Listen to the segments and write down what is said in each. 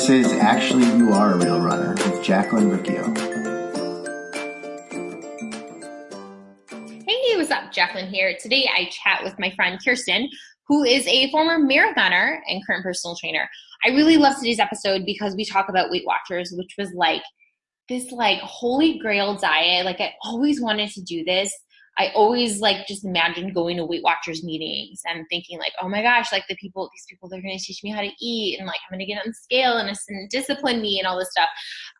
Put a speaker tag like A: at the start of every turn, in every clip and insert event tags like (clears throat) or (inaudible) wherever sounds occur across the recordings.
A: This is Actually You Are a Real Runner with Jacqueline Riccio.
B: Hey, what's up? Jacqueline here. Today I chat with my friend Kirsten, who is a former marathoner and current personal trainer. I really love today's episode because we talk about Weight Watchers, which was like this like holy grail diet. Like I always wanted to do this. I always like just imagined going to Weight Watchers meetings and thinking like, oh my gosh, like the people, these people, they're going to teach me how to eat and like I'm going to get on scale and, and discipline me and all this stuff.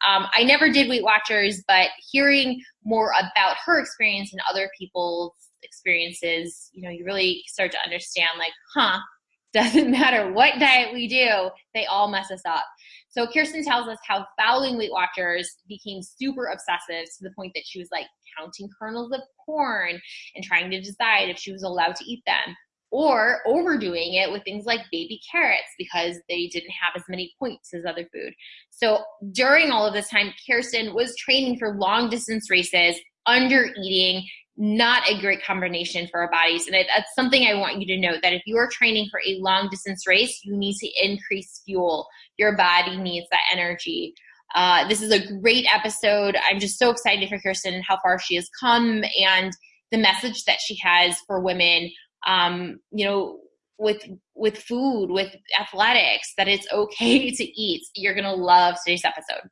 B: Um, I never did Weight Watchers, but hearing more about her experience and other people's experiences, you know, you really start to understand like, huh, (laughs) doesn't matter what diet we do, they all mess us up. So Kirsten tells us how following Weight Watchers became super obsessive to the point that she was like counting kernels of corn and trying to decide if she was allowed to eat them or overdoing it with things like baby carrots because they didn't have as many points as other food. So during all of this time, Kirsten was training for long distance races, under eating, not a great combination for our bodies. And that's something I want you to know that if you are training for a long distance race, you need to increase fuel. Your body needs that energy. Uh, this is a great episode. I'm just so excited for Kirsten and how far she has come and the message that she has for women. Um, you know, with with food, with athletics, that it's okay (laughs) to eat. You're gonna love today's episode.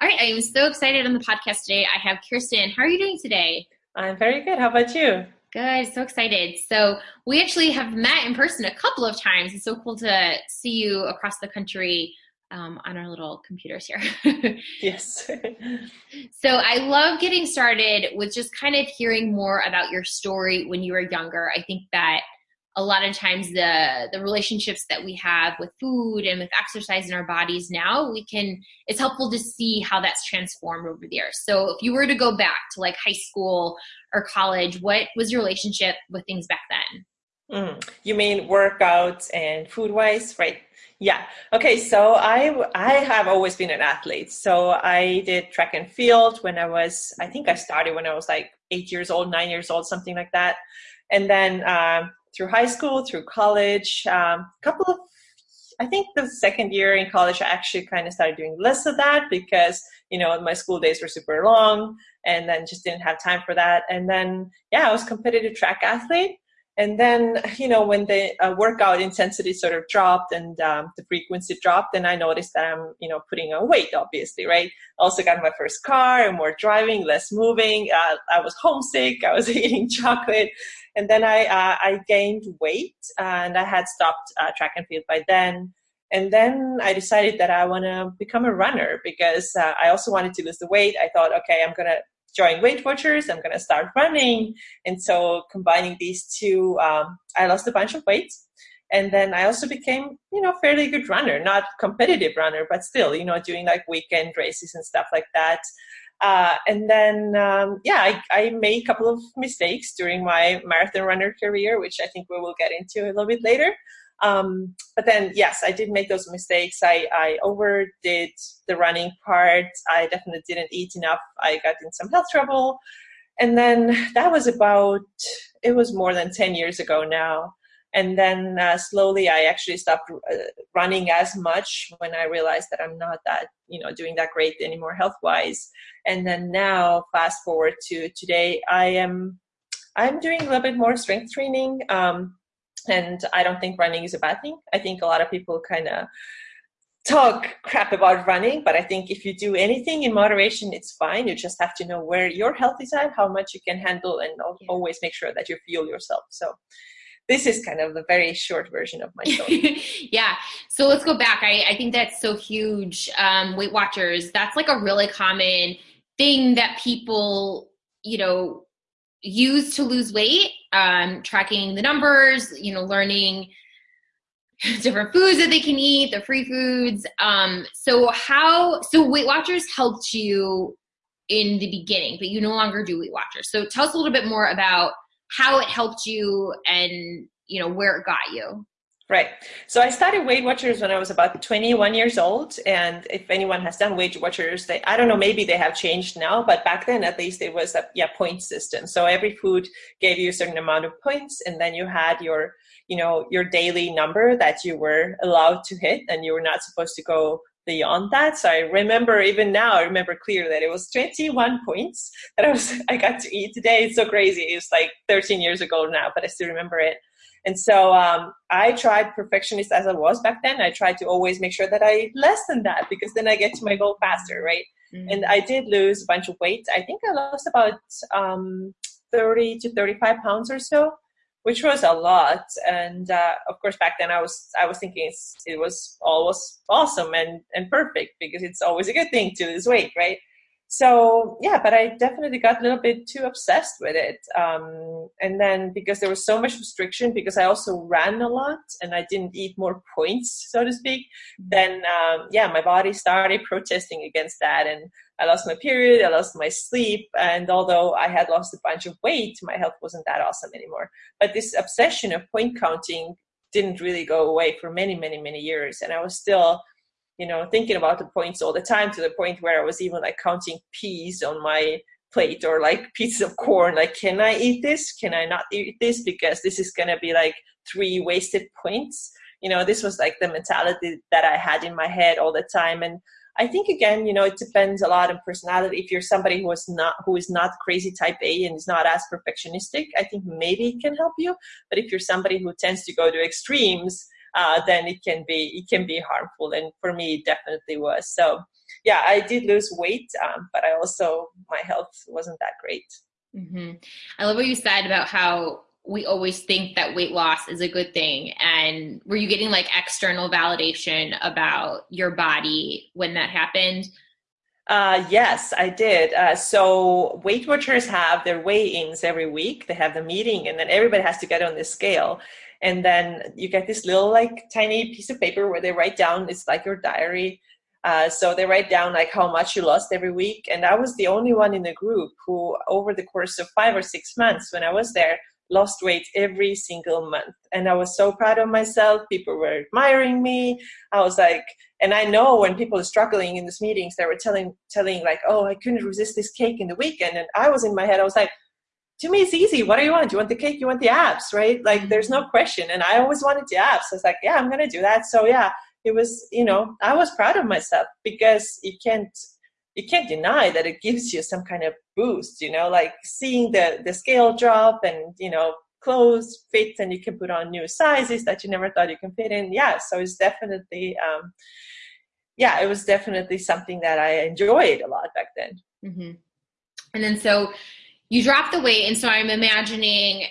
B: All right, I am so excited on the podcast today. I have Kirsten. How are you doing today?
C: I'm very good. How about you?
B: Good, so excited. So we actually have met in person a couple of times. It's so cool to see you across the country um, on our little computers here. (laughs)
C: yes.
B: so I love getting started with just kind of hearing more about your story when you were younger. I think that a lot of times the the relationships that we have with food and with exercise in our bodies now we can it's helpful to see how that's transformed over the years so if you were to go back to like high school or college what was your relationship with things back then
C: mm. you mean workouts and food wise right yeah. Okay. So I I have always been an athlete. So I did track and field when I was I think I started when I was like eight years old, nine years old, something like that. And then um, through high school, through college, a um, couple of I think the second year in college, I actually kind of started doing less of that because, you know, my school days were super long and then just didn't have time for that. And then, yeah, I was competitive track athlete and then you know when the uh, workout intensity sort of dropped and um, the frequency dropped then i noticed that i'm you know putting on weight obviously right? Also got my first car and more driving less moving uh, i was homesick i was (laughs) eating chocolate. And then i uh, i gained weight and i had stopped uh, track and field by then. And then i decided that i want to become a runner because uh, i also wanted to lose the weight. I thought okay i'm going to join Weight Watchers. I'm going to start running. And so combining these two, um, I lost a bunch of weight. And then I also became, you know, fairly good runner, not competitive runner, but still, you know, doing like weekend races and stuff like that. Uh, and then, um, yeah, I, I, made a couple of mistakes during my marathon runner career, which I think we will get into a little bit later. Um, but then, yes, I did make those mistakes. I, I overdid the running part. I definitely didn't eat enough. I got in some health trouble. And then that was about, it was more than 10 years ago now. And then uh, slowly I actually stopped uh, running as much when I realized that I'm not that, you know, doing that great anymore health wise. And then now, fast forward to today, I am, I'm doing a little bit more strength training. Um, and I don't think running is a bad thing. I think a lot of people kind of talk crap about running, but I think if you do anything in moderation, it's fine. You just have to know where your health is at, how much you can handle, and always make sure that you fuel yourself. So this is kind of the very short version of my (laughs) story.
B: yeah. So let's go back. I, I think that's so huge. Um, Weight Watchers, that's like a really common thing that people, you know, use to lose weight um, tracking the numbers you know learning (laughs) different foods that they can eat the free foods. Um, so how so weight watchers helped you in the beginning but you no longer do weight watchers. So tell us a little bit more about how it helped you and you know where it got you
C: Right. So I started Weight Watchers when I was about 21 years old. And if anyone has done Weight Watchers, they, I don't know, maybe they have changed now, but back then at least it was a yeah, point system. So every food gave you a certain amount of points and then you had your, you know, your daily number that you were allowed to hit and you were not supposed to go beyond that. So I remember even now, I remember clear that it was 21 points that I was (laughs) I got to eat today. It's so crazy. It was like 13 years ago now, but I still remember it. And so um, I tried perfectionist as I was back then. I tried to always make sure that I less than that because then I get to my goal faster, right? Mm-hmm. And I did lose a bunch of weight. I think I lost about um, 30 to 35 pounds or so which was a lot. And uh, of course, back then I was I was thinking it was always awesome and and perfect because it's always a good thing to lose weight, right? So yeah, but I definitely got a little bit too obsessed with it. Um, and then because there was so much restriction, because I also ran a lot and I didn't eat more points, so to speak, then um, yeah, my body started (laughs) protesting against that. And I lost my period, I lost my sleep, and although I had lost a bunch of weight, my health wasn't that awesome anymore. But this obsession of point counting didn't really go away for many, many, many years, and I was still, you know, thinking about the points all the time to the point where I was even like counting peas on my plate or like (laughs) pieces of corn. Like, can I eat this? Can I not eat this? Because this is gonna be like three wasted points. You know, this was like the mentality that I had in my head all the time, and I think again, you know, it depends a lot on personality. If you're somebody who is not who is not crazy type A and is not as perfectionistic, I think maybe it can help you. But if you're somebody who tends to go to extremes, uh, then it can be it can be harmful. And for me, it definitely was. So yeah, I did lose weight, um, but I also my health wasn't that great.
B: Mm-hmm. I love what you said about how we always think that weight loss is a good thing and were you getting like external validation about your body when that happened
C: uh, yes, I did. Uh, so Weight Watchers have their weigh-ins every week. They have the meeting, and then everybody has to get on the scale. And then you get this little, like, tiny piece of paper where they write down. It's like your diary. Uh, so they write down like how much you lost every week. And I was the only one in the group who, over the course of five or six months, when I was there, lost weight every single month. And I was so proud of myself. People were admiring me. I was like, and I know when people are struggling in these meetings, they were telling, telling like, oh, I couldn't resist this cake in the weekend. And I was in my head, I was like, to me, it's easy. What do you want? You want the cake? You want the abs, right? Like, there's no question. And I always wanted the abs. I was like, yeah, I'm going to do that. So, yeah, it was, you know, I was proud of myself because you can't you can't deny that it gives you some kind of boost you know like seeing the the scale drop and you know clothes fit and you can put on new sizes that you never thought you can fit in yeah so it's definitely um yeah it was definitely something that i enjoyed a lot back then
B: mm-hmm. and then so you drop the weight and so i'm imagining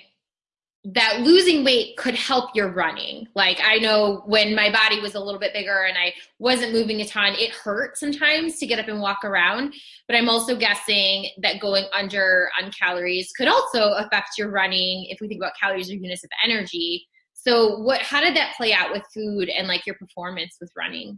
B: that losing weight could help your running. Like I know when my body was a little bit bigger and I wasn't moving a ton, it hurt sometimes to get up and walk around. But I'm also guessing that going under on calories could also affect your running if we think about calories or units of energy. So what how did that play out with food and like your performance with running?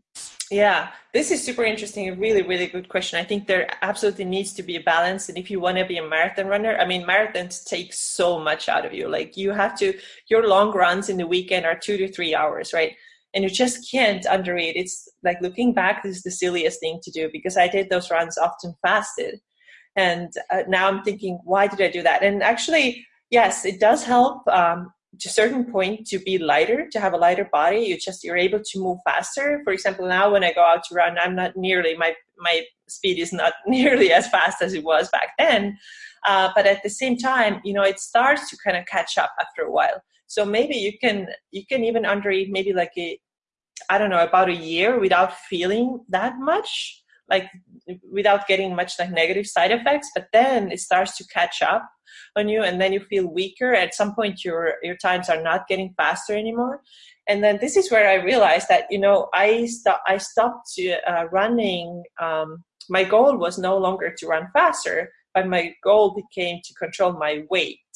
C: Yeah, this is super interesting. A really, really good question. I think there absolutely needs to be a balance. And if you want to be a marathon runner, I mean, marathons take so much out of you. Like you have to, your long runs in the weekend are two to three hours, right? And you just can't underrate. It's like looking back, this is the silliest thing to do because I did those runs often fasted. And uh, now I'm thinking, why did I do that? And actually, yes, it does help. Um, to a certain point to be lighter to have a lighter body. You just you're able to move faster. For example now when i go out to run i'm not nearly my my speed is not (laughs) nearly as fast as it was back then. Uh, but at the same time you know it starts to kind of catch up after a while. So maybe you can you can even undereat maybe like a i don't know about a year without feeling that much like without getting much like negative side effects but then it starts to catch up on you and then you feel weaker. At some point your your times are not getting faster anymore. And then this is where i realized that you know i stopped i stopped uh, running um, my goal was no longer to run faster but my goal became to control my weight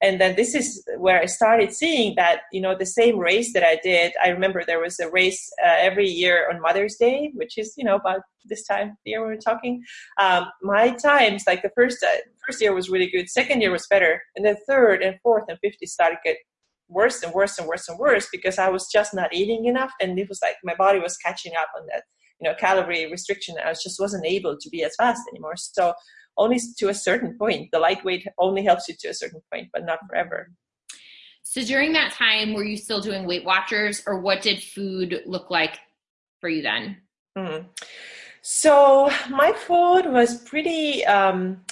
C: and then this is where i started seeing that you know the same race that i did i remember there was a race uh, every year on mother's day which is you know about this time the year we are talking. Um, my times like the first uh, first year was really good second year was better and then third and fourth and fifth started get worse and worse and worse and worse because i was just not eating enough and it was like my body was catching up on that you know calorie restriction. I just wasn't able to be as fast anymore. So only to a certain point. The lightweight only helps you to a certain point, but not forever.
B: So during that time, were you still doing Weight Watchers, or what did food look like for you then?
C: Mm. So my food was pretty. Um,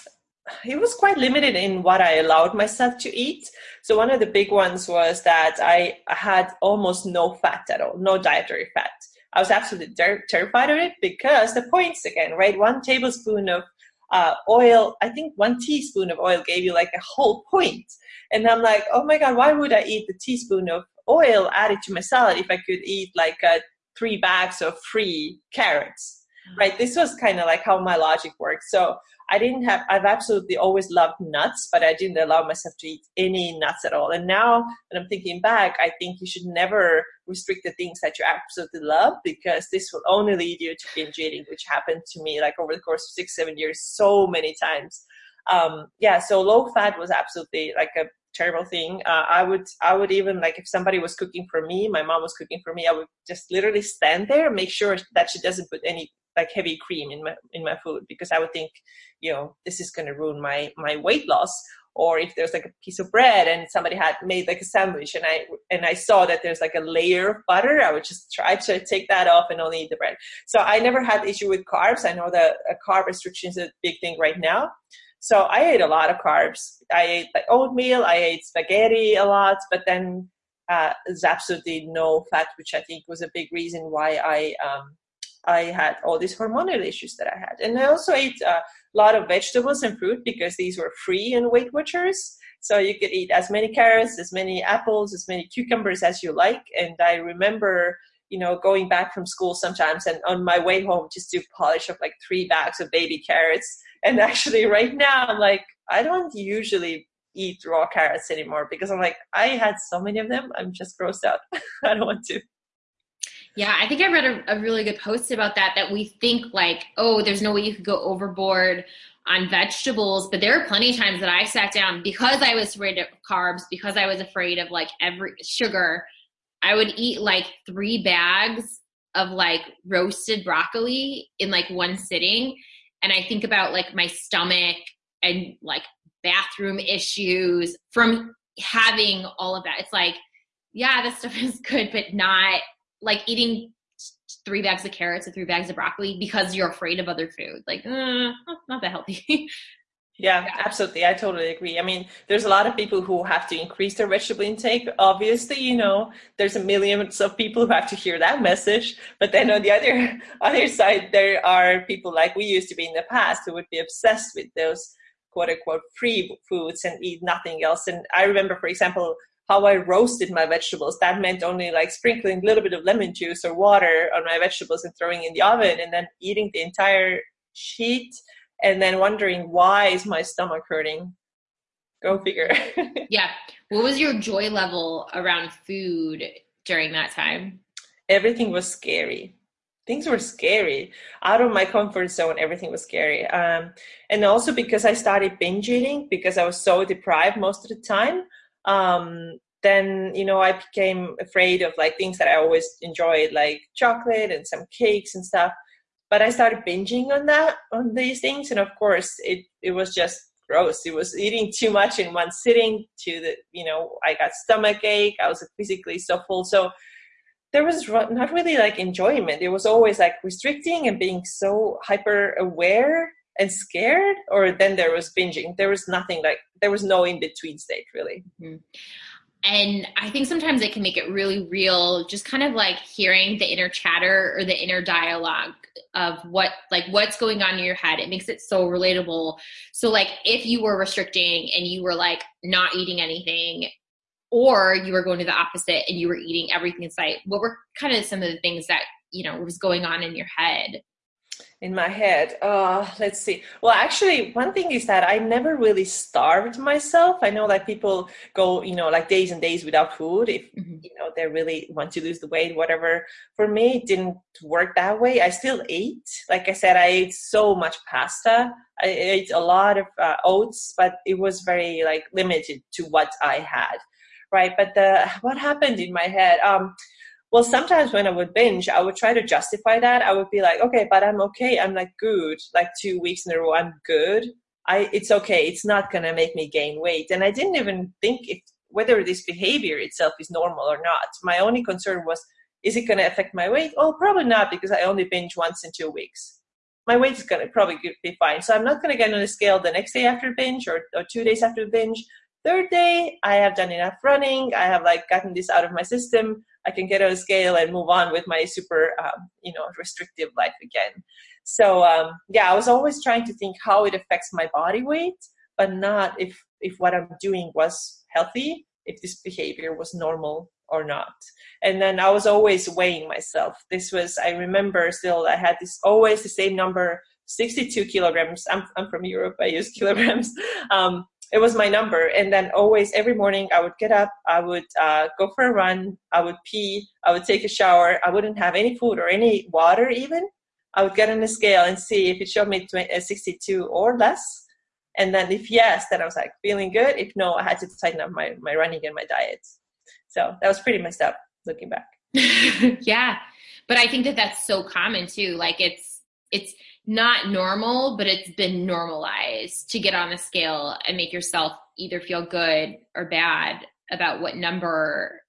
C: it was quite limited in what I allowed myself to eat. So one of the big ones was that I had almost no fat at all, no dietary fat. I was absolutely ter- terrified of it because the points again, right? One tablespoon of uh, oil, I think one teaspoon of oil gave you like a whole point. And I'm like, oh my God, why would I eat the teaspoon of oil added to my salad if I could eat like uh, three bags of free carrots? Right? This was kind of like how my logic worked. So I didn't have, I've absolutely always loved nuts, but I didn't allow myself to eat any nuts at all. And now when I'm thinking back, I think you should never restrict the things that you absolutely love because this will only lead you to binge eating, which happened to me like over the course of six, seven years so many times. Um, yeah, so low fat was absolutely like a terrible thing. Uh, I would I would even like if somebody was cooking for me, my mom was cooking for me, I would just literally stand there, make sure that she doesn't put any like heavy cream in my in my food because I would think, you know, this is going to ruin my my weight loss. Or if there's like a piece of bread and somebody had made like a sandwich and I and I saw that there's like a layer of butter, I would just try to take that off and only eat the bread. So I never had issue with carbs. I know that a carb restriction is a big thing right now. So I ate a lot of carbs. I ate like oatmeal, I ate spaghetti a lot, but then uh, there's absolutely no fat, which I think was a big reason why I um, I had all these hormonal issues that I had. And I also ate a lot of vegetables and fruit because these were free in Weight Watchers. So you could eat as many carrots, as many apples, as many cucumbers as you like. And I remember, you know, going back from school sometimes and on my way home just to polish up like three bags of baby carrots. And (laughs) actually right now I'm like, I don't usually eat raw carrots anymore because I'm like, I had so many of them. I'm just grossed out. (laughs) I don't want to.
B: Yeah, I think I read a, a, really good post about that. That we think like, oh, there's no way you could go overboard on vegetables, but there are plenty of times that I sat down because I was afraid of carbs, because I was afraid of like every sugar. I would eat like three bags of like roasted broccoli in like one sitting, and I think about like my stomach and like bathroom issues from having all of that. It's like, yeah, this stuff (laughs) is good, but not like eating three bags of carrots or three bags of broccoli because you're afraid of other food. Like, uh, not that healthy. (laughs)
C: yeah, yeah, absolutely. I totally agree. I mean, there's a lot of people who have to increase their vegetable intake. Obviously, you know, there's a millions of people who have to hear that message. But then on the other (laughs) other side, there are people like we used to be in the past who would be obsessed with those quote unquote free foods and eat nothing else. And I remember, for example, how I roasted my vegetables. That meant only like sprinkling a little bit of lemon juice or water on my vegetables and throwing in the oven and then eating the entire sheet and then wondering why is my stomach hurting. Go figure. (laughs)
B: yeah. What was your joy level around food during that time?
C: Everything was scary. Things were scary. Out of my comfort zone, everything was scary. Um, and also because I started binge eating because I was so deprived most of the time um, then you know i became afraid of like things that i always enjoyed like chocolate and some cakes and stuff. But i started binging on that on these things and of course it it was just gross. It was eating too much in one sitting to the you know i got stomach ache i was physically so full. So there was not really like enjoyment. It was always like restricting and being so hyper aware and scared or then there was binging. There was nothing like there was no in between state really. Mm-hmm.
B: and i think sometimes it can make it really real just kind of like hearing the inner chatter or the inner dialogue of what like what's going on in your head. It makes it so relatable. So like if you were restricting and you were like not eating anything or you were going to the opposite and you were eating everything in sight what were kind of some of the things that you know was going on in your head
C: in my head. Uh let's see. Well actually one thing is that i never really starved myself. I know that people go you know like days and days without food if mm-hmm. you know they really want to lose the weight whatever. For me it didn't work that way. I still ate. Like i said i ate so much pasta. I ate a lot of uh, oats but it was very like limited to what i had right? But the what happened in my head? Um well, sometimes when I would binge, I would try to justify that. I would be like, okay, but I'm okay. I'm like good. Like two weeks in a row, I'm good. I it's okay. It's not gonna make me gain weight. And I didn't even think if whether this behavior itself is normal or not. My only concern was is it to affect my weight? Oh, probably not because I only binge once in two weeks. My weight is to probably be fine. So I'm not to get on the scale the next day after binge or, or two days after binge. Third day, I have done enough running. I have like gotten this out of my system. I can get on a scale and move on with my super, um, you know, restrictive life again. So um, yeah, I was always trying to think how it affects my body weight, but not if if what I'm doing was healthy, if this behavior was normal or not. And then I was always weighing myself. This was I remember still I had this always the same number, 62 kilograms. I'm I'm from Europe. I use kilograms. (laughs) Um, it was my number. And then always every morning i would get up i would uh, go for a run i would pee i would take a shower. I wouldn't have any food or any water even. I would get on the scale and see if it showed me 20, uh, 62 or less. And then if yes then i was like feeling good. If no i had to tighten up my, my running and my diet. So that was pretty messed up looking back. (laughs)
B: Yeah. But i think that that's so common too. Like it's it's not normal, but it's been normalized to get on the scale and make yourself either feel good or bad about what number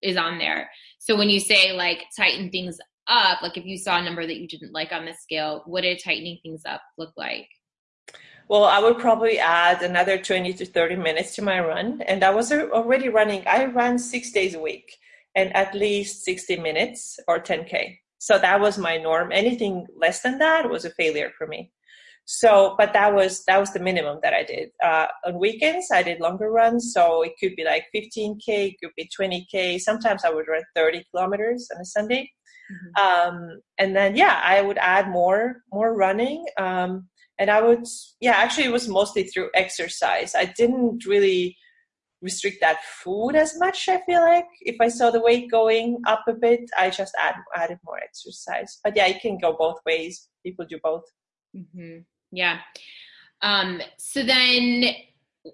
B: is on there. So when you say like tighten things up, like if you saw a number that you didn't like on the scale, what did tightening things up look like?
C: Well, I would probably add another 20 to 30 minutes to my run. And I was already running, I ran six days a week and at least 60 minutes or 10K. So that was my norm. Anything less than that was a failure for me. So, but that was that was the minimum that I did. Uh, on weekends, I did longer runs, so it could be like 15k, it could be 20k. Sometimes I would run 30 kilometers on a Sunday, mm-hmm. um, and then yeah, I would add more more running. Um, and I would yeah, actually, it was mostly through exercise. I didn't really restrict that food as much. I feel like if I saw the weight going up a bit, I just add added more exercise. But yeah, it can go both ways. People do both.
B: Mm-hmm. Yeah. Um, so then,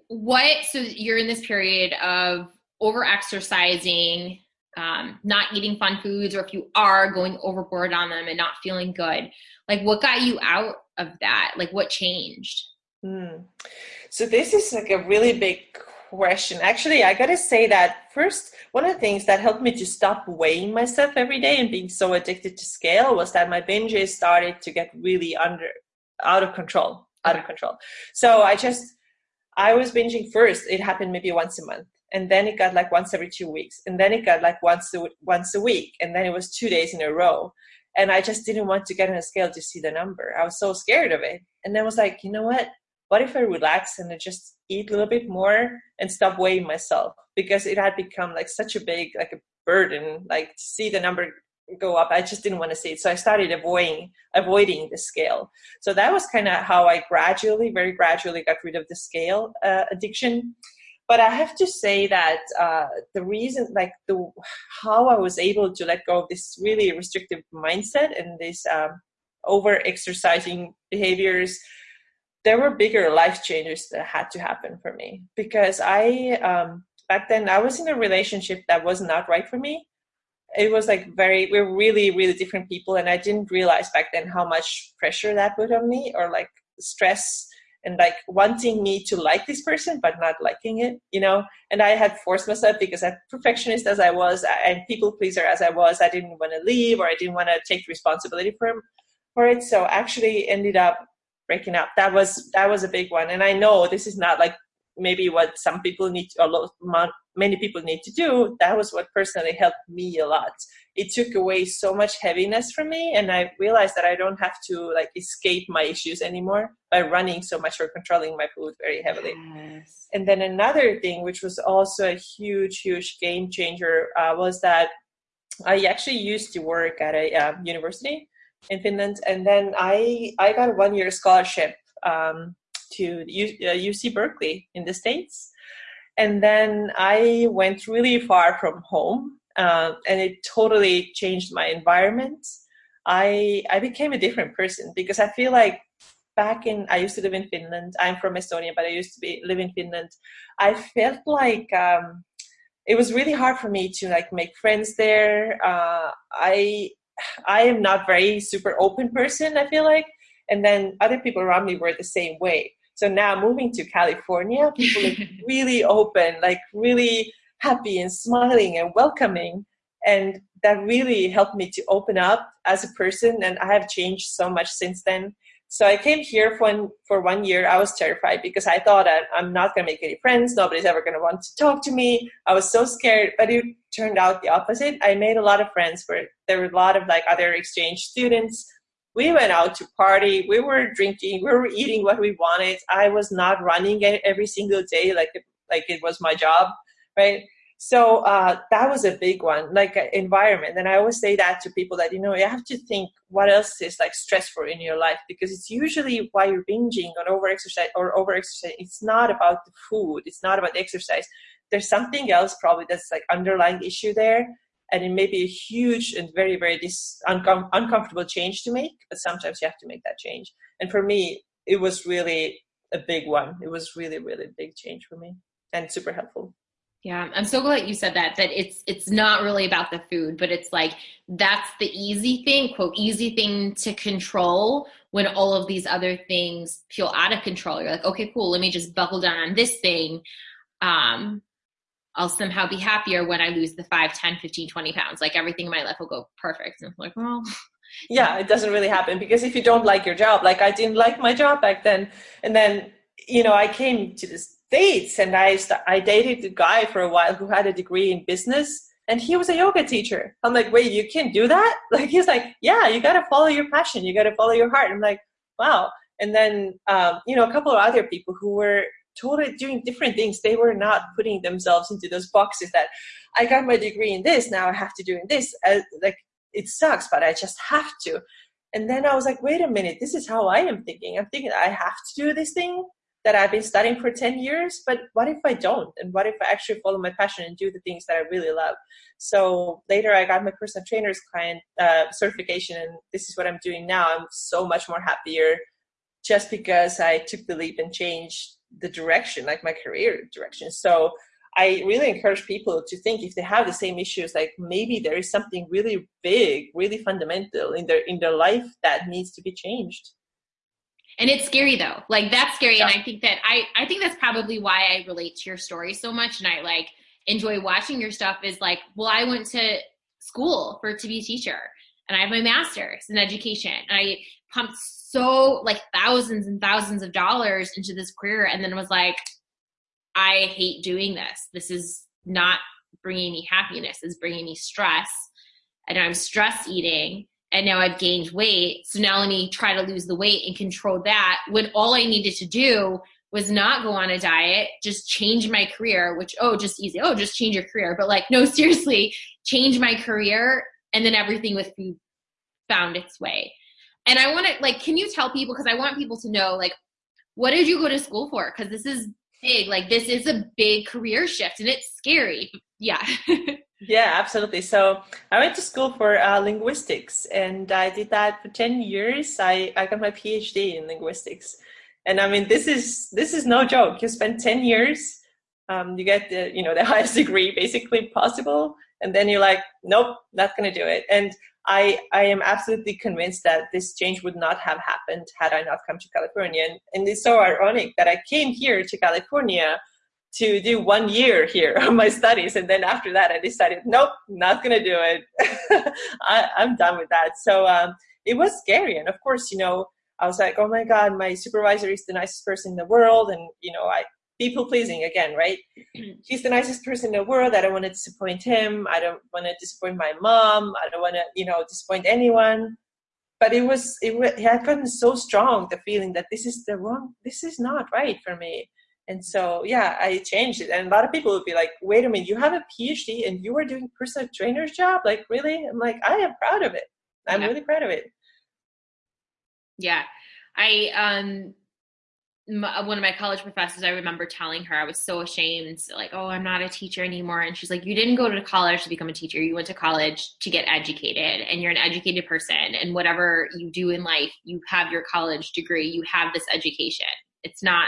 B: what? So you're in this period of over exercising, um, not eating fun foods, or if you are going overboard on them and not feeling good. Like, what got you out of that? Like, what changed?
C: Mm. So this is like a really big question. Actually, I gotta say that first, one of the things that helped me to stop weighing myself every day and being so addicted to scale was that my binges started to get really under, out of control, out of control. So I just, I was binging first. It happened maybe once a month, and then it got like once every two weeks, and then it got like once a, once a week, and then it was two days in a row. And I just didn't want to get on a scale to see the number. I was so scared of it. And then I was like, you know what? what if I relax and I just eat a little bit more and stop weighing myself? Because it had become like such a big, like a burden, like to see the number go up. I just didn't want to see it. So I started avoiding, avoiding the scale. So that was kind of how I gradually, very gradually got rid of the scale uh, addiction. But I have to say that uh, the reason, like the, how I was able to let go of this really restrictive mindset and this um, over exercising behaviors there were bigger life changes that had to happen for me because I um, back then I was in a relationship that was not right for me. It was like very we are really really different people, and I didn't realize back then how much pressure that put on me or like stress and like wanting me to like this person but not liking it you know and i had forced myself because i'm perfectionist as i was and people pleaser as i was i didn't want to leave or i didn't want to take responsibility for for it so actually ended up breaking up. That was that was a big one. And i know this is not like maybe what some people need to, or many people need to do. That was what personally helped me a lot. It took away so much heaviness from me and i realized that i don't have to like escape my issues anymore by running so much or controlling my food very heavily. Yes. and then another thing which was also a huge huge game changer uh, was that i actually used to work at a uh, university in Finland, and then I I got a one year scholarship um, to U, uh, UC Berkeley in the states, and then I went really far from home, uh, and it totally changed my environment. I I became a different person because I feel like back in I used to live in Finland. I'm from Estonia, but I used to be live in Finland. I felt like um, it was really hard for me to like make friends there. Uh, I I am not very super open person, I feel like. And then other people around me were the same way. So now moving to California, people are (laughs) really open, like really happy and smiling and welcoming. and that really helped me to open up as a person and i have changed so much since then so i came here for one, for one year i was terrified because i thought that i'm not going to make any friends nobody's ever going to want to talk to me i was so scared but it turned out the opposite. I made a lot of friends where there were a lot of like other exchange students. We went out to party. We were drinking. We were eating what we wanted. I was not running every single day like it, like it was my job right? So uh, that was a big one like uh, environment. And i always say that to people that you know you have to think what else is like stressful in your life because it's usually why you're binging or over exercise or over exercise it's not about the food. It's not about the exercise there's something else probably that's like underlying issue there and it may be a huge and very very dis- uncom- uncomfortable change to make but sometimes you have to make that change. And for me it was really a big one. It was really really big change for me and super helpful.
B: Yeah i'm so glad you said that that it's it's not really about the food but it's like that's the easy thing quote easy thing to control when all of these other things feel out of control. You're like okay cool let me just buckle down on this thing um I'll somehow be happier when I lose the 5, 10, 15, 20 pounds. Like everything in my life will go perfect. And I'm like, well, (laughs)
C: yeah, it doesn't really happen because if you don't like your job, like I didn't like my job back then. And then, you know, I came to the States and I, st- I dated a guy for a while who had a degree in business and he was a yoga teacher. I'm like, wait, you can do that? (laughs) Like, he's like, yeah, you got to follow your passion. You got to follow your heart. I'm like, wow. And then, um, you know, a couple of other people who were totally doing different things. They were not putting themselves into those boxes that I got my degree in this, now I have to do in this. Uh, like it sucks, but I just have to. And then I was like, wait a minute, this is how I am thinking. I'm thinking I have to do this thing that I've been studying for 10 years, but what if I don't? And what if I actually follow my passion and do the things that I really love? So later I got my personal trainer's client uh, certification, and this is what I'm doing now. I'm so much more happier just because I took the leap and changed the direction, like my career direction. So I really encourage people to think if they have the same issues, like maybe there is something really big, really fundamental in their in their life that needs to be changed.
B: And it's scary though. Like that's scary. Yeah. And I think that I I think that's probably why I relate to your story so much and I like enjoy watching your stuff is like, well, I went to school for to be a teacher and I have my master's in education. And I pumped so like thousands and thousands of dollars into this career and then was like i hate doing this. This is not bringing me happiness. It's bringing me stress. And i'm stress eating and now i've gained weight. So now let me try to lose the weight and control that when all i needed to do was not go on a diet just change my career which oh just easy. Oh just change your career. But like no (laughs) seriously change my career and then everything with food found its way and I want to like, can you tell people because I want people to know like, what did you go to school for? Because this is big. Like, this is a big career shift, and it's scary. (laughs) Yeah. (laughs)
C: yeah, absolutely. So I went to school for uh, linguistics, and I did that for ten years. I I got my PhD in linguistics, and I mean, this is this is no joke. You spend ten years. Um, you get the you know the (laughs) highest degree basically possible and then you're like nope not to do it and I, I am absolutely convinced that this change would not have happened had I not come to California. And, it's so ironic that I came here to California to do one year here on my studies. And then after that, I decided, nope, not going to do it. (laughs) I, am done with that. So um, it was scary. And of course, you know, I was like, oh my God, my supervisor is the nicest person in the world. And, you know, I people pleasing again, right? (clears throat) He's the nicest person in the world. I don't want to disappoint him. I don't want to disappoint my mom. I don't want to, you know, disappoint anyone. But it was, it, it had gotten so strong, the feeling that this is the wrong, this is not right for me. And so, yeah, I changed it. And a lot of people would be like, wait a minute, you have a PhD and you are doing personal trainer's job? Like, really? I'm like, I am proud of it. I'm yeah. really proud of it.
B: Yeah. I, um, my, uh, one of my college professors, I remember telling her I was so ashamed, like, oh, I'm not a teacher anymore. And she's like, you didn't go to college to become a teacher. You went to college to get educated, and you're an educated person. And whatever you do in life, you have your college degree, you have this education. It's not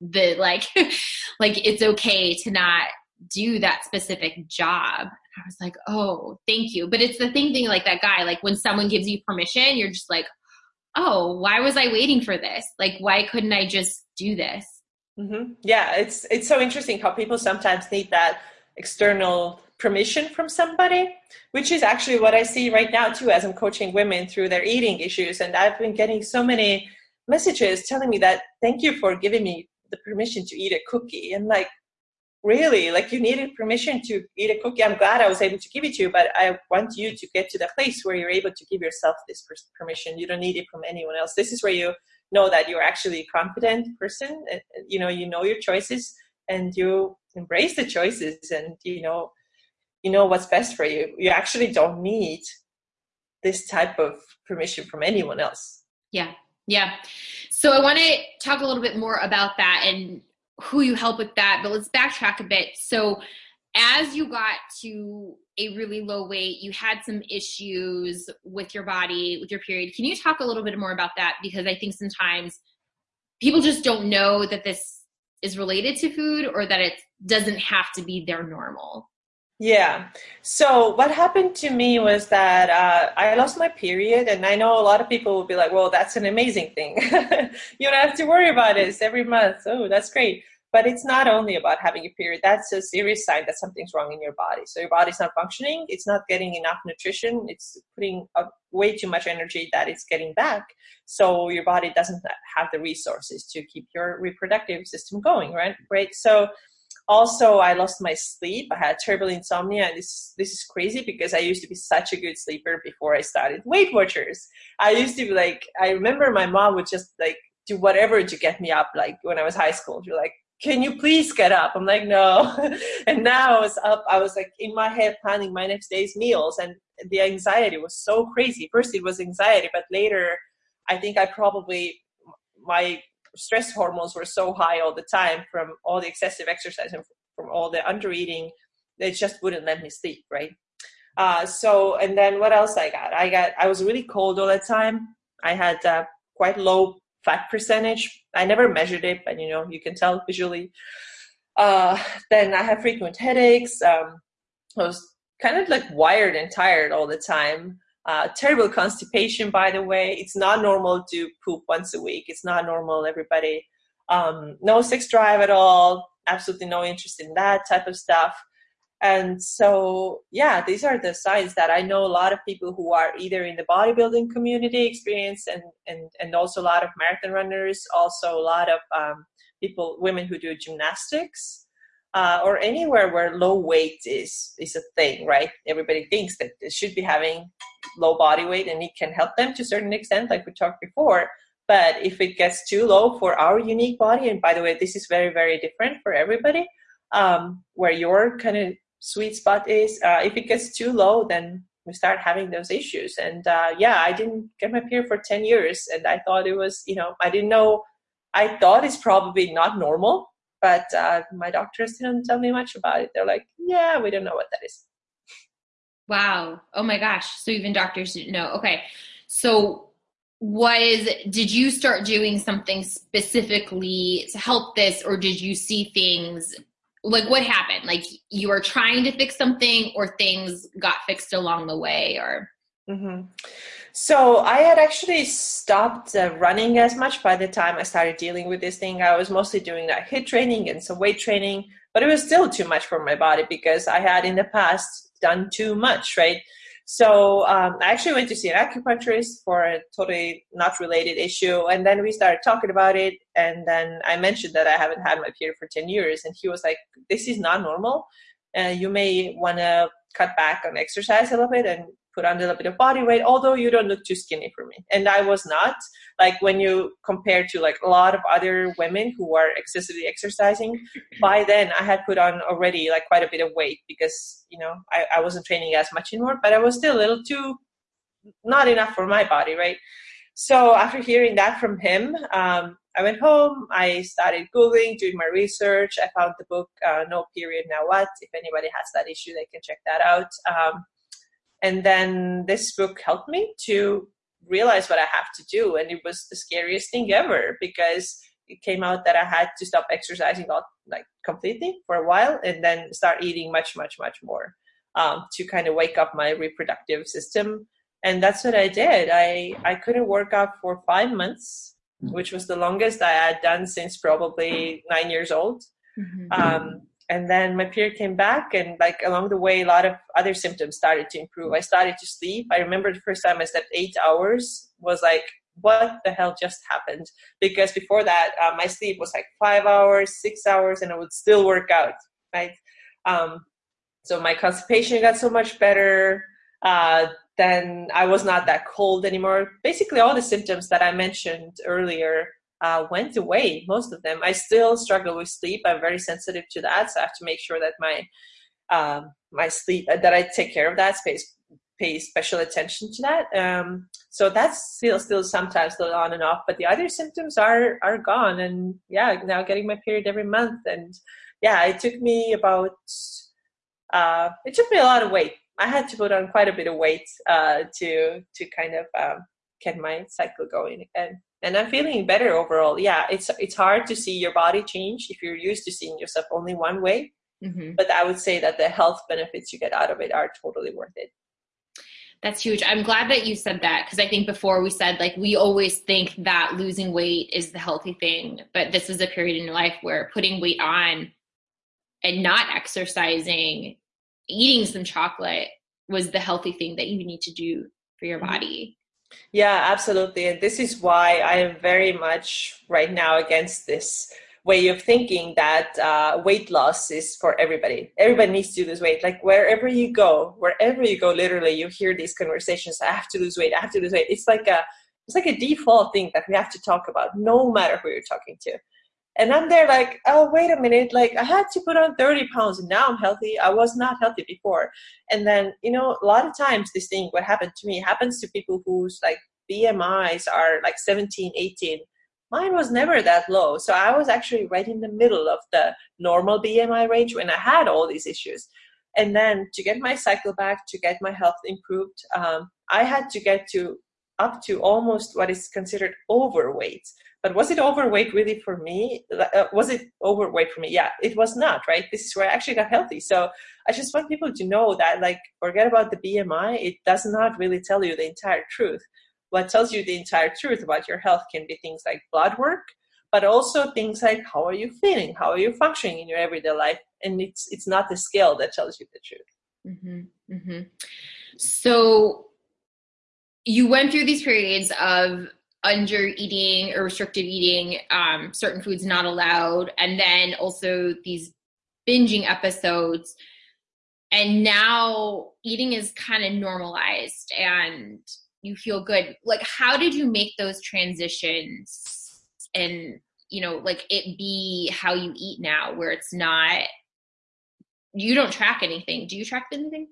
B: the like, (laughs) like it's okay to not do that specific job. I was like, oh, thank you. But it's the thing thing like that guy, like when someone gives you permission, you're just like, oh, why was I waiting for this? Like, why couldn't I just do this?
C: Mm-hmm. Yeah, it's it's so interesting how people sometimes need that external permission from somebody, which is actually what I see right now too as I'm coaching women through their eating issues. And I've been getting so many messages telling me that thank you for giving me the permission to eat a cookie. And like, really, like you needed permission to eat a cookie. I'm glad I was able to give it to you, but I want you to get to the place where you're able to give yourself this permission. You don't need it from anyone else. This is where you know that you're actually a confident person. Eh, eh, you know, you know your choices and you embrace the choices and you know you know what's best for you you actually don't need this type of permission from anyone else
B: yeah yeah so i want to talk a little bit more about that and who you help with that but let's backtrack a bit. So as you got to a really low weight you had some issues with your body with your period. Can you talk a little bit more about that? Because i think sometimes people just don't know that this is related to food or that it doesn't have to be their normal
C: yeah. So what happened to me was that uh, I lost my period, and I know a lot of people will be like, "Well, that's an amazing thing. (laughs) you don't have to worry about it. Every month. Oh, that's great." But it's not only about having a period. That's a serious sign that something's wrong in your body. So your body's not functioning. It's not getting enough nutrition. It's putting way too much energy that it's getting back. So your body doesn't have the resources to keep your reproductive system going. Right. Right. So also i lost my sleep. I had terrible insomnia and this this is crazy because i used to be such a good sleeper before i started weight watchers. I used to be like i remember my mom would just like do whatever to get me up like when i was high school. Was like can you please get up? I'm like no. (laughs) And now i was up i was like in my head planning my next day's meals and the anxiety was so crazy. First it was anxiety but later i think i probably my stress hormones were so high all the time from all the excessive exercise and from all the under eating they just wouldn't let me sleep right? Uh, so and then what else i got? I got i was really cold all the time. I had uh, quite low fat percentage. I never measured it but you know you can tell visually. Uh, then i have frequent headaches. Um, i was kind of like wired and tired all the time uh, terrible constipation, by the way. It's not normal to poop once a week. It's not normal, everybody. Um, no sex drive at all. Absolutely no interest in that type of stuff. And so, yeah, these are the signs that I know a lot of people who are either in the bodybuilding community experience and, and, and also a lot of marathon runners, also a lot of um, people, women who do gymnastics uh, or anywhere where low weight is is a thing, right? Everybody thinks that they should be having low body weight, and it can help them to a certain extent, like we talked before. But if it gets too low for our unique body, and by the way, this is very very different for everybody, um, where your kind of sweet spot is. Uh, if it gets too low, then we start having those issues. And uh, yeah, I didn't get my period for ten years, and I thought it was, you know, I didn't know. I thought it's probably not normal but uh, my doctors didn't tell me much about it. They're like, yeah, we don't know what that is.
B: Wow. Oh my gosh. So even doctors didn't know. Okay. So was did you start doing something specifically to help this or did you see things like what happened? Like you were trying to fix something or things got fixed along the way or
C: mm-hmm. So I had actually stopped uh, running as much by the time I started dealing with this thing. I was mostly doing that HIIT training and some weight training, but it was still too much for my body because I had in the past done too much, right? So um, I actually went to see an acupuncturist for a totally not related issue, and then we started talking about it. And then I mentioned that I haven't had my period for ten years, and he was like, "This is not normal. Uh, you may want to cut back on exercise a little bit and put on a little bit of body weight, although you don't look too skinny for me. And I was not. Like when you compare to like a lot of other women who are excessively exercising, (laughs) by then I had put on already like quite a bit of weight because, you know, I, I wasn't training as much anymore, but I was still a little too not enough for my body, right? So after hearing that from him, um, I went home. I started Googling, doing my research. I found the book uh, No Period Now What. If anybody has that issue, they can check that out. Um, and then this book helped me to realize what I have to do. And it was the scariest thing ever because it came out that I had to stop exercising all, like completely for a while and then start eating much, much, much more um, to kind of wake up my reproductive system. And that's what I did. I, I couldn't work out for five months, which was the longest I had done since probably nine years old. Mm-hmm. Um, and then my period came back and like along the way a lot of other symptoms started to improve. I started to sleep. I remember the first time i slept eight hours was like what the hell just happened? Because before that uh, my sleep was like five hours six hours and i would still work out right? Um, so my constipation got so much better uh, then i was not that cold anymore. Basically all the symptoms that i mentioned earlier uh, went away, most of them. I still struggle with sleep. I'm very sensitive to that, so I have to make sure that my um, my sleep that I take care of that space pay special attention to that. Um, so that's still still sometimes still on and off, but the other symptoms are are gone. And yeah, now getting my period every month, and yeah, it took me about uh, it took me a lot of weight. I had to put on quite a bit of weight uh, to to kind of um, get my cycle going again and i'm feeling better overall. Yeah it's it's hard to see your body change if you're used to seeing yourself only one way. Mm-hmm. but i would say that the health benefits you get out of it are totally worth it.
B: That's huge. I'm glad that you said that because i think before we said like we always think that losing weight is the healthy thing but this is a period in your life where putting weight on and not exercising eating some chocolate was the healthy thing that you need to do for your mm-hmm. body
C: yeah, absolutely. And this is why I am very much right now against this way of thinking that uh, weight loss is for everybody. Everybody needs to lose weight. Like wherever you go, wherever you go, literally, you hear these conversations. I have to lose weight. I have to lose weight. It's like a it's like a default thing that we have to talk about, no matter who you're talking to. And I'm there like, oh, wait a minute. Like I had to put on 30 pounds and now I'm healthy. I was not healthy before. And then, you know, a lot of times this thing, what happened to me happens to people whose like BMIs are like 17, 18. Mine was never that low. So I was actually right in the middle of the normal BMI range when I had all these issues. And then to get my cycle back, to get my health improved, um, I had to get to up to almost what is considered overweight but was it overweight really for me? Uh, was it overweight for me? Yeah it was not right? This is where i actually got healthy. So i just want people to know that like forget about the bmi it does not really tell you the entire truth. What tells you the entire truth about your health can be things like blood work but also things like how are you feeling? How are you functioning in your everyday life? And it's it's not the scale that tells you the truth. Mm-hmm,
B: mm-hmm. so you went through these periods of under eating or restrictive eating, um, certain foods not allowed, and then also these binging episodes. And now eating is kind of normalized and you feel good. Like, how did you make those transitions and, you know, like it be how you eat now, where it's not, you don't track anything. Do you track anything?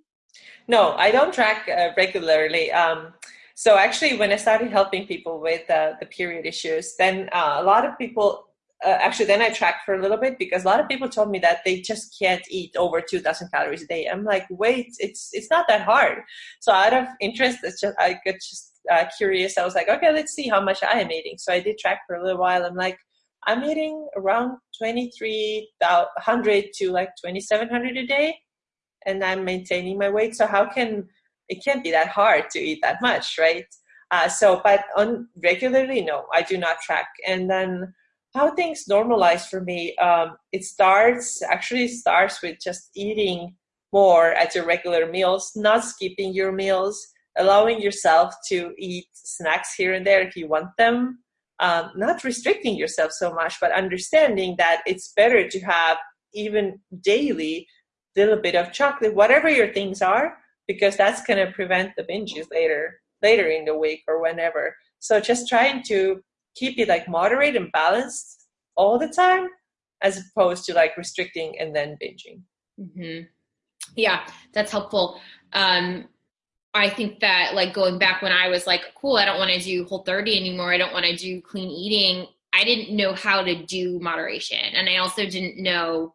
C: No, I don't track uh, regularly. Um, so actually, when I started helping people with uh, the period issues, then uh, a lot of people uh, actually then I tracked for a little bit because a lot of people told me that they just can't eat over 2,000 calories a day. I'm like, wait, it's it's not that hard. So out of interest, it's just I got just uh, curious. I was like, okay, let's see how much I am eating. So I did track for a little while. I'm like, I'm eating around 2,300 to like 2,700 a day, and I'm maintaining my weight. So how can it can't be that hard to eat that much, right? Uh, so, but on regularly, no, I do not track. And then how things normalize for me, um, it starts actually starts with just eating more at your regular meals, not skipping your meals, allowing yourself to eat snacks here and there if you want them, um, not restricting yourself so much, but understanding that it's better to have even daily little bit of chocolate, whatever your things are, because that's going to prevent the binges later later in the week or whenever so just trying to keep it like moderate and balanced all the time as opposed to like restricting and then binging
B: mm-hmm. yeah that's helpful um I think that like going back when I was like, cool, I don't want to do whole 30 anymore. I don't want to do clean eating. I didn't know how to do moderation. And I also didn't know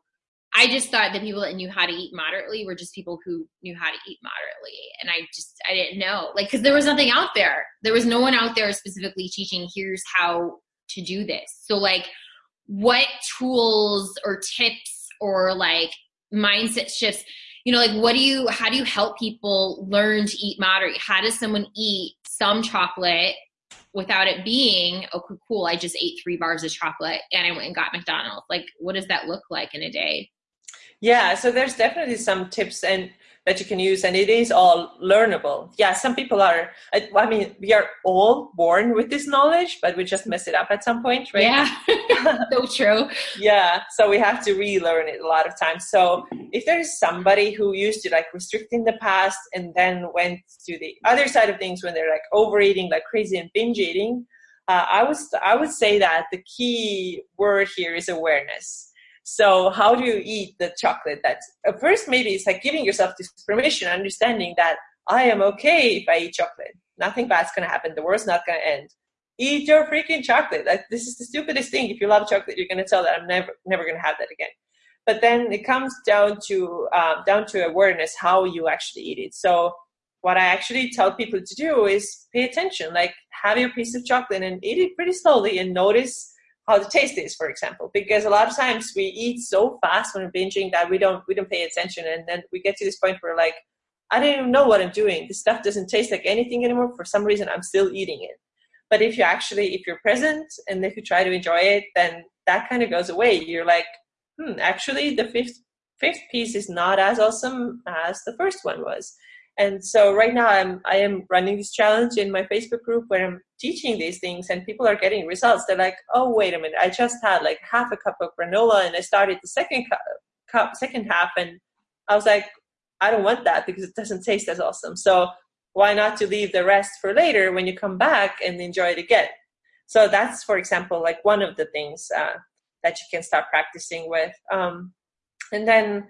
B: I just thought the people that knew how to eat moderately were just people who knew how to eat moderately. And I just, I didn't know. Like, because there was nothing out there. There was no one out there specifically teaching, here's how to do this. So, like, what tools or tips or like mindset shifts, you know, like, what do you, how do you help people learn to eat moderate? How does someone eat some chocolate without it being oh, okay cool i just ate three bars of chocolate and i went and got mcdonald's like what does that look like in a day
C: Yeah, so there's definitely some tips and that you can use and it is all learnable. Yeah some people are i mean we are all born with this knowledge but we just mess it up at some point right?
B: Yeah. (laughs) So true.
C: Yeah so we have to relearn it a lot of times. So if there is somebody who used to like restrict in the past and then went to the other side of things when they're like overeating like crazy and binge eating uh, i was i would say that the key word here is awareness so how do you eat the chocolate? That at first maybe it's like giving yourself this permission, understanding that I am okay if I eat chocolate. Nothing bad's gonna happen. The world's not gonna end. Eat your freaking chocolate. Like, this is the stupidest thing. If you love chocolate, you're gonna tell that I'm never never gonna have that again. But then it comes down to um, down to awareness how you actually eat it. So what I actually tell people to do is pay attention. Like have your piece of chocolate and eat it pretty slowly and notice how the taste is, for example, because a lot of times we eat so fast when we're binging that we don't we don't pay attention, and then we get to this point where like I don't even know what I'm doing. This stuff doesn't taste like anything anymore. For some reason, I'm still eating it. But if you actually if you're present and if you try to enjoy it, then that kind of goes away. You're like, hmm, actually, the fifth fifth piece is not as awesome as the first one was and so right now i'm i am running this challenge in my facebook group where i'm teaching these things and people are getting results. They're like oh wait a minute. I just had like half a cup of granola and i started the second cup, cup second half and i was like i don't want that because it doesn't taste as awesome. So why not to leave the rest for later when you come back and enjoy it again? So that's for example like one of the things uh, that you can start practicing with. Um, and then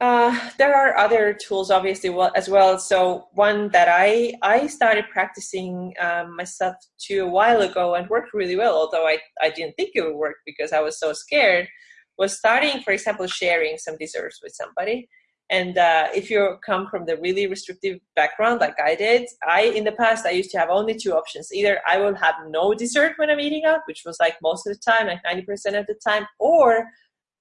C: uh, there are other tools, obviously, as well. So one that I I started practicing um, myself too a while ago and worked really well, although I I didn't think it would work because I was so scared. Was starting, for example, sharing some desserts with somebody. And uh, if you come from the really restrictive background like I did, I in the past I used to have only two options. Either I will have no dessert when I'm eating out, which was like most of the time, like 90% of the time, or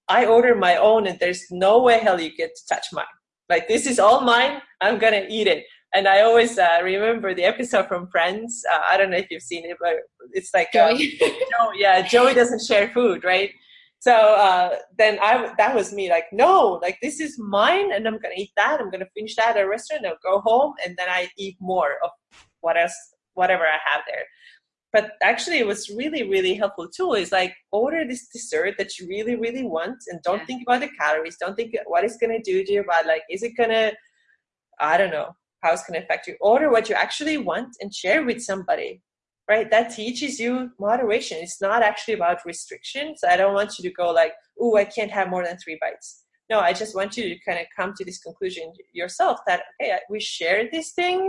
C: I order my own and there's no way hell you get to touch mine. Like this is all mine. I'm gonna eat it. And I always uh, remember the episode from Friends. Uh, I don't know if you've seen it, but it's like uh, Joey. Joe, yeah, Joey doesn't share food, right? So uh, then I that was me like no, like this is mine, and I'm gonna eat that. I'm gonna finish that at a restaurant. I'll go home, and then I eat more of what else, whatever I have there but actually it was really really helpful too is like order this dessert that you really really want and don't yeah. think about the calories. Don't think what it's going to do to your body? Like is it going to i don't know how it's going to affect you? Order what you actually want and share with somebody right? That teaches you moderation. It's not actually about restrictions. I don't want you to go like oh i can't have more than three bites. No i just want you to kind of come to this conclusion yourself that okay we share this thing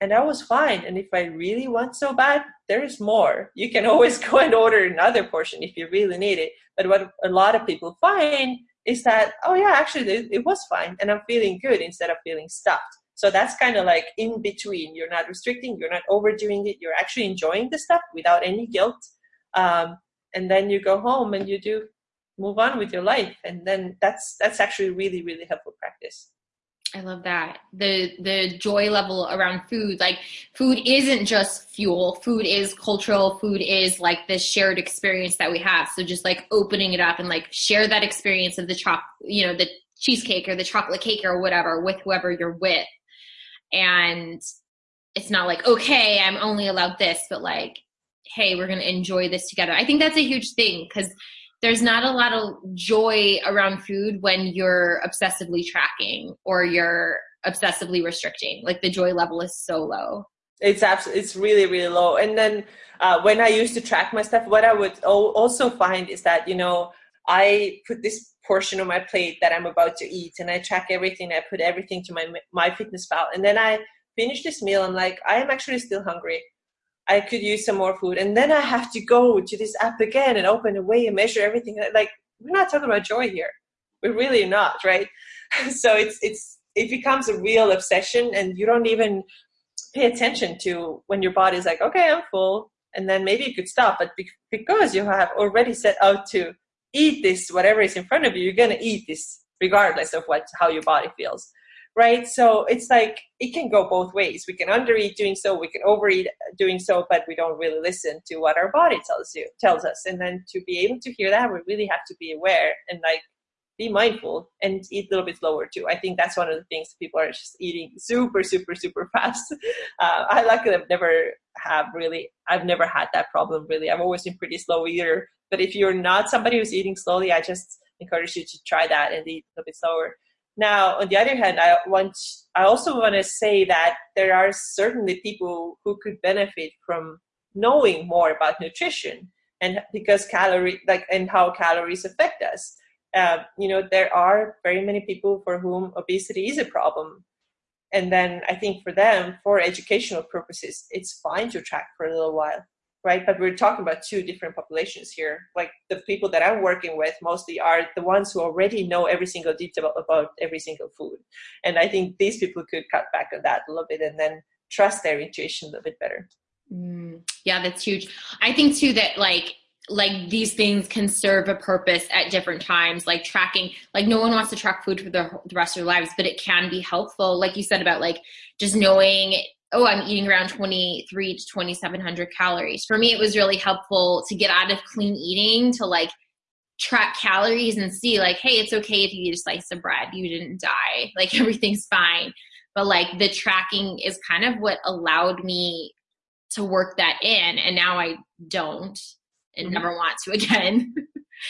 C: and that was fine. And if I really want so bad, there is more. You can always (laughs) go and order another portion if you really need it. But what a lot of people find is that, oh yeah, actually it was fine and I'm feeling good instead of feeling stuffed. So that's kind of like in between. You're not restricting, you're not overdoing it, you're actually enjoying the stuff without any guilt. Um, and then you go home and you do move on with your life. And then that's that's actually really, really helpful practice.
B: I love that. The the joy level around food. Like food isn't just fuel. Food is cultural. Food is like this shared experience that we have. So just like opening it up and like share that experience of the choc you know, the cheesecake or the chocolate cake or whatever with whoever you're with. And it's not like, okay, I'm only allowed this, but like, hey, we're gonna enjoy this together. I think that's a huge thing because there's not a lot of joy around food when you're obsessively tracking or you're obsessively restricting. Like the joy level is so low.
C: It's absolutely, it's really, really low. And then uh, when I used to track my stuff, what I would also find is that, you know, I put this portion of my plate that I'm about to eat and I track everything. I put everything to my, MyFitnessPal. And then I finish this meal. I'm like, I am actually still hungry. I could use some more food. And then I have to go to this app again and open a way and measure everything. Like we're not talking about joy here. We're really not, right? (laughs) so it's it's it becomes a real obsession and you don't even pay attention to when your body's like, okay, I'm full. And then maybe you could stop. But because you have already set out to eat this, whatever is in front of you, you're going to eat this regardless of what how your body feels right? So it's like it can go both ways. We can undereat doing so, we can overeat doing so, but we don't really listen to what our body tells you tells us. And then to be able to hear that, we really have to be aware and like be mindful and eat a little bit slower too. I think that's one of the things people are just eating super, super, super (laughs) fast. Uh, I luckily have never have really, I've never had that problem really. I've always been pretty slow eater. But if you're not somebody who's eating slowly, I just encourage you to try that and eat a little bit slower. Now, on the other hand, I want, I also want to say that there are certainly people who could benefit from knowing more about nutrition and because calorie like and how calories affect us. Uh, you know there are very many people for whom obesity is a problem. And then i think for them for educational purposes it's fine to track for a little while right? But we're talking about two different populations here. Like the people that i'm working with mostly are the ones who already know every single detail about every single food. And i think these people could cut back on that a little bit and then trust their intuition a little bit better.
B: Mm, yeah that's huge. I think too that like like these things can serve a purpose at different times like tracking like no one wants to track food for the, the rest of their lives but it can be helpful like you said about like just knowing oh i'm eating around 23 to 2700 calories for me it was really helpful to get out of clean eating to like track calories and see like hey it's okay if you eat a slice of bread you didn't die (laughs) like everything's fine but like the tracking is kind of what allowed me to work that in and now i don't and mm-hmm. never want to (laughs) again.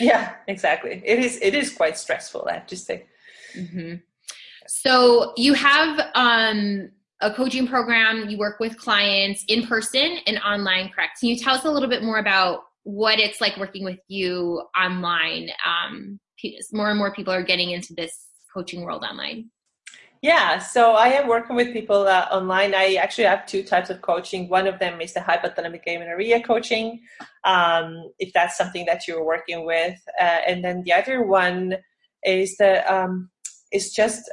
C: yeah, exactly. It is it is quite stressful, I have to say.
B: Mm-hmm. So you have um, a coaching program. You work with clients in person and online, correct? Can you tell us a little bit more about what it's like working with you online? Um, more and more people are getting into this coaching world online.
C: Yeah, so I am working with people uh, online. I actually have two types of coaching. One of them is the hypothalamic amenorrhea coaching, um, if that's something that you're working with, uh, and then the other one is the um, is just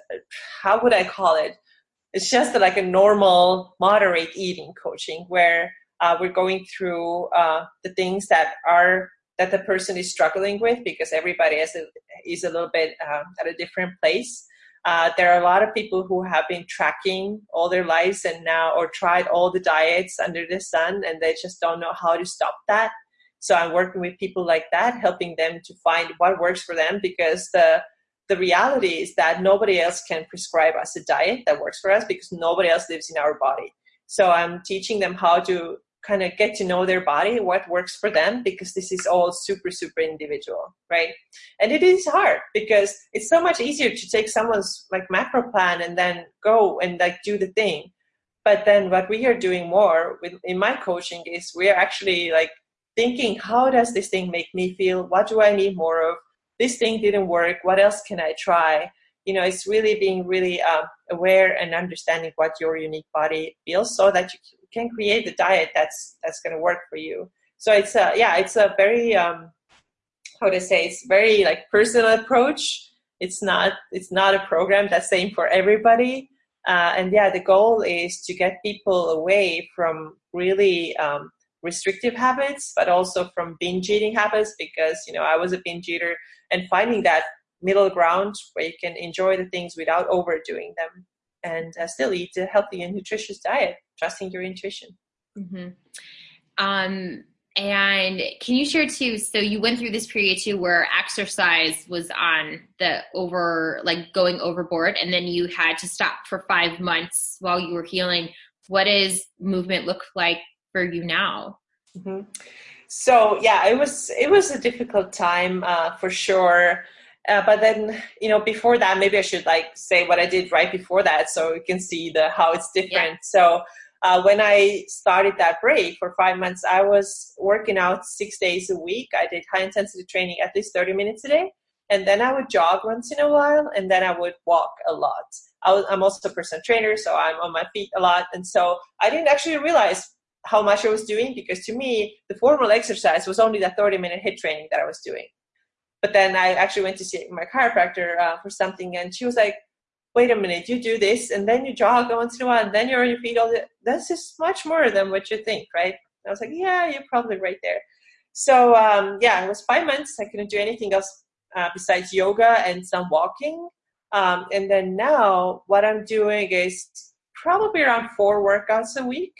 C: how would I call it? It's just like a normal moderate eating coaching where uh, we're going through uh, the things that are that the person is struggling with because everybody is a, is a little bit uh, at a different place. Uh, there are a lot of people who have been tracking all their lives and now, or tried all the diets under the sun, and they just don't know how to stop that. So I'm working with people like that, helping them to find what works for them because the the reality is that nobody else can prescribe us a diet that works for us because nobody else lives in our body. So I'm teaching them how to kind of get to know their body, what works for them, because this is all super, super individual, right? And it is hard because it's so much easier to take someone's like macro plan and then go and like do the thing. But then what we are doing more with in my coaching is we are actually like thinking, how does this thing make me feel? What do I need more of? This thing didn't work. What else can I try? You know, it's really being really uh, aware and understanding what your unique body feels so that you can create the diet that's that's going to work for you so it's a yeah it's a very um how to say it's very like personal approach it's not it's not a program that's same for everybody uh, and yeah the goal is to get people away from really um, restrictive habits but also from binge eating habits because you know i was a binge eater and finding that middle ground where you can enjoy the things without overdoing them and uh, still eat a healthy and nutritious diet, trusting your intuition.
B: Mm-hmm. Um, and can you share too? So you went through this period too where exercise was on the over, like going overboard, and then you had to stop for five months while you were healing. What does movement look like for you now?
C: Mm-hmm. So yeah, it was it was a difficult time uh, for sure. Uh, but then, you know, before that, maybe I should like say what I did right before that, so you can see the how it's different. Yeah. So uh, when I started that break for five months, I was working out six days a week. I did high intensity training at least thirty minutes a day, and then I would jog once in a while, and then I would walk a lot. I am also a personal trainer, so I'm on my feet a lot, and so I didn't actually realize how much I was doing because to me, the formal exercise was only that 30 minute HIIT training that I was doing. But then I actually went to see my chiropractor uh, for something, and she was like, "Wait a minute, you do this, and then you jog once in a while, and then you're on your feet all the. This is much more than what you think, right?" And I was like, "Yeah, you're probably right there." So um, yeah, it was five months. I couldn't do anything else uh, besides yoga and some walking. Um, and then now, what I'm doing is probably around four workouts a week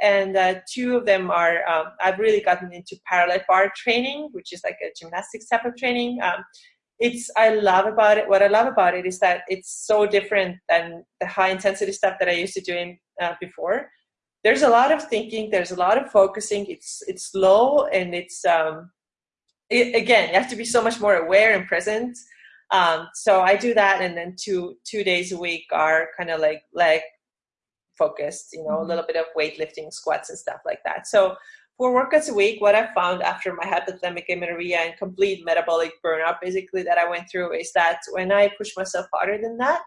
C: and uh, two of them are um, I've really gotten into parallel bar training, which is like a gymnastics type of training. Um, it's I love about it. What I love about it is that it's so different than the high intensity stuff that I used to do uh, before. There's a lot of thinking. There's a lot of focusing. It's it's slow and it's um, it, again you have to be so much more aware and present. Um, so I do that, and then two two days a week are kind of like leg focused. You know, mm-hmm. a little bit of weightlifting, squats, and stuff like that. So four workouts a week, what I found after my hypothalamic amenorrhea and complete metabolic burnout, basically, that I went through is that when I push myself harder than that,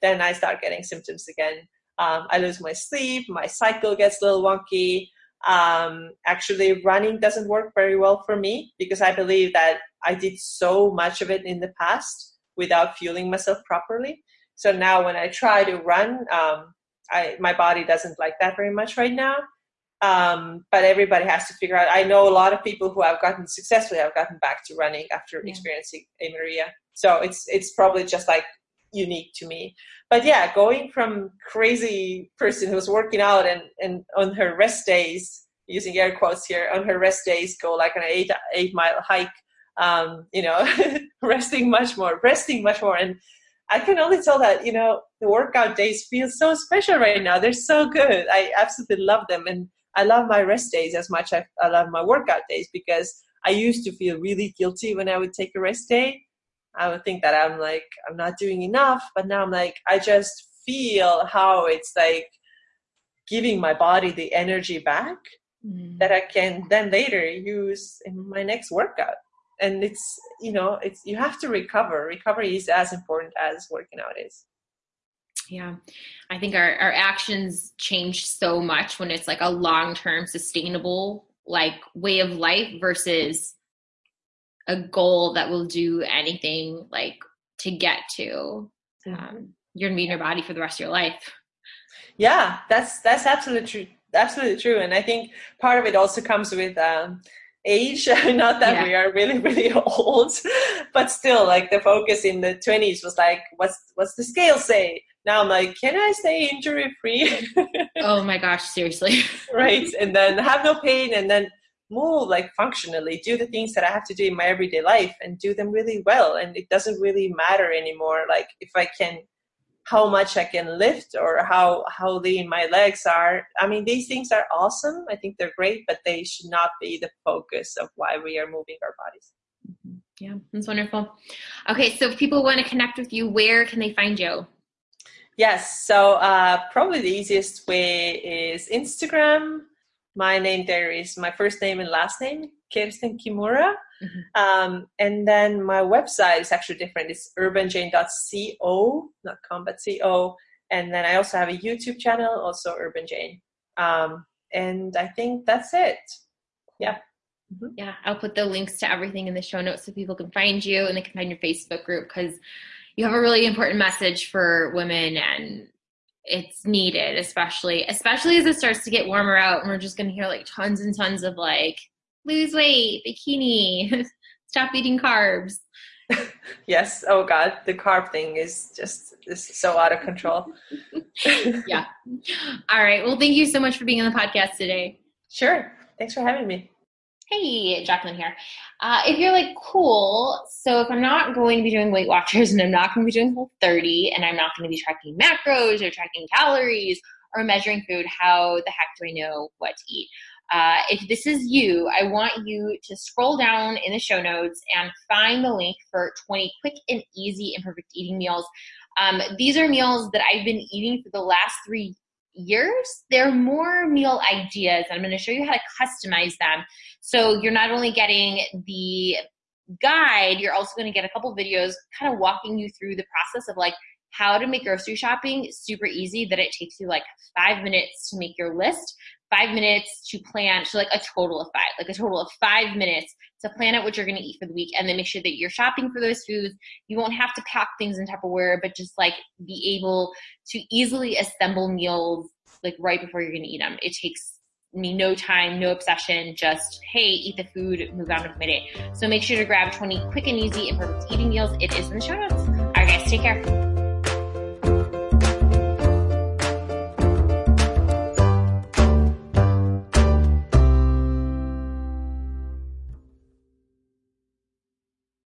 C: then I start getting symptoms again. Um, I lose my sleep, my cycle gets a little wonky. Um, actually, running doesn't work very well for me because I believe that I did so much of it in the past without fueling myself properly. So now when I try to run, um, I, my body doesn't like that very much right now. Um, but everybody has to figure out. I know a lot of people who have gotten successfully have gotten back to running after yeah. experiencing amenorrhea. So it's it's probably just like unique to me. But yeah, going from crazy person who's working out and, and on her rest days, using air quotes here, on her rest days go like an eight eight mile hike, um, you know, (laughs) resting much more, resting much more. And I can only tell that, you know, the workout days feel so special right now. They're so good. I absolutely love them. And I love my rest days as much as I love my workout days because I used to feel really guilty when I would take a rest day. I would think that I'm like, I'm not doing enough. But now I'm like, I just feel how it's like giving my body the energy back mm. that I can then later use in my next workout. And it's, you know, it's, you have to recover. Recovery is as important as working out is.
B: Yeah. I think our, our actions change so much when it's like a long term sustainable like way of life versus a goal that will do anything like to get to. Mm-hmm. Um, you're gonna be in your body for the rest of your life.
C: Yeah, that's that's absolutely true. Absolutely true. And I think part of it also comes with um, age. (laughs) Not that yeah. we are really, really (laughs) old, but still, like the focus in the 20s was like, what's what's the scale say? now I'm like, can I stay injury free? (laughs)
B: oh my gosh, seriously.
C: right. And then have no pain and then move like functionally, do the things that I have to do in my everyday life and do them really well. And it doesn't really matter anymore. Like if I can how much I can lift or how how lean my legs are. I mean, these things are awesome. I think they're great, but they should not be the focus of why we are moving our bodies.
B: Mm-hmm. Yeah, that's wonderful. Okay, so if people want to connect with you, where can they find you?
C: Yes, so uh, probably the easiest way is Instagram. My name there is my first name and last name, Kirsten Kimura. Mm-hmm. Um, and then my website is actually different. It's urbanjane.co, not com, but co. And then I also have a YouTube channel, also Urban Jane. Um, and I think that's it. Yeah.
B: Mm-hmm. Yeah, I'll put the links to everything in the show notes so people can find you and they can find your Facebook group because you have a really important message for women and it's needed especially especially as it starts to get warmer out and we're just going to hear like tons and tons of like lose weight bikini (laughs) stop eating carbs. (laughs)
C: Yes. Oh god. The carb thing is just is so out of control. (laughs)
B: Yeah. All right. Well thank you so much for being on the podcast today.
C: Sure. Thanks for having me
B: Hey, Jacqueline here. Uh, if you're like, cool, so if I'm not going to be doing Weight Watchers (laughs) and I'm not going to be doing Whole 30 and I'm not going to be tracking macros or tracking calories or measuring food, how the heck do I know what to eat? Uh, if this is you, I want you to scroll down in the show notes and find the link for 20 quick and easy and perfect eating meals. Um, these are meals that I've been eating for the last three years, they're more meal ideas. I'm going to show you how to customize them. So you're not only getting the guide, you're also going to get a couple videos kind of walking you through the process of like how to make grocery shopping super easy that it takes you like five minutes to make your list five minutes to plan so like a total of five like a total of five minutes to plan out what you're going to eat for the week and then make sure that you're shopping for those foods. You won't have to pack things in tupperware but just like be able to easily assemble meals like right before you're going to eat them it takes me no time no obsession just hey eat the food move on with my day so make sure to grab 20 quick and easy and perfect eating meals. It is in the show notes. All right guys take care